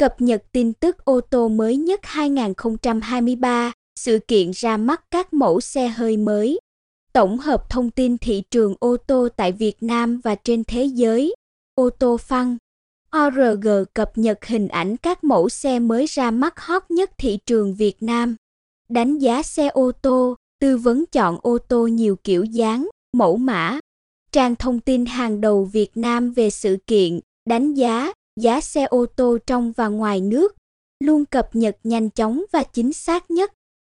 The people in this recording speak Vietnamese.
Cập nhật tin tức ô tô mới nhất 2023, sự kiện ra mắt các mẫu xe hơi mới. Tổng hợp thông tin thị trường ô tô tại Việt Nam và trên thế giới. Ô tô phăng. ORG cập nhật hình ảnh các mẫu xe mới ra mắt hot nhất thị trường Việt Nam. Đánh giá xe ô tô, tư vấn chọn ô tô nhiều kiểu dáng, mẫu mã. Trang thông tin hàng đầu Việt Nam về sự kiện, đánh giá, giá xe ô tô trong và ngoài nước, luôn cập nhật nhanh chóng và chính xác nhất.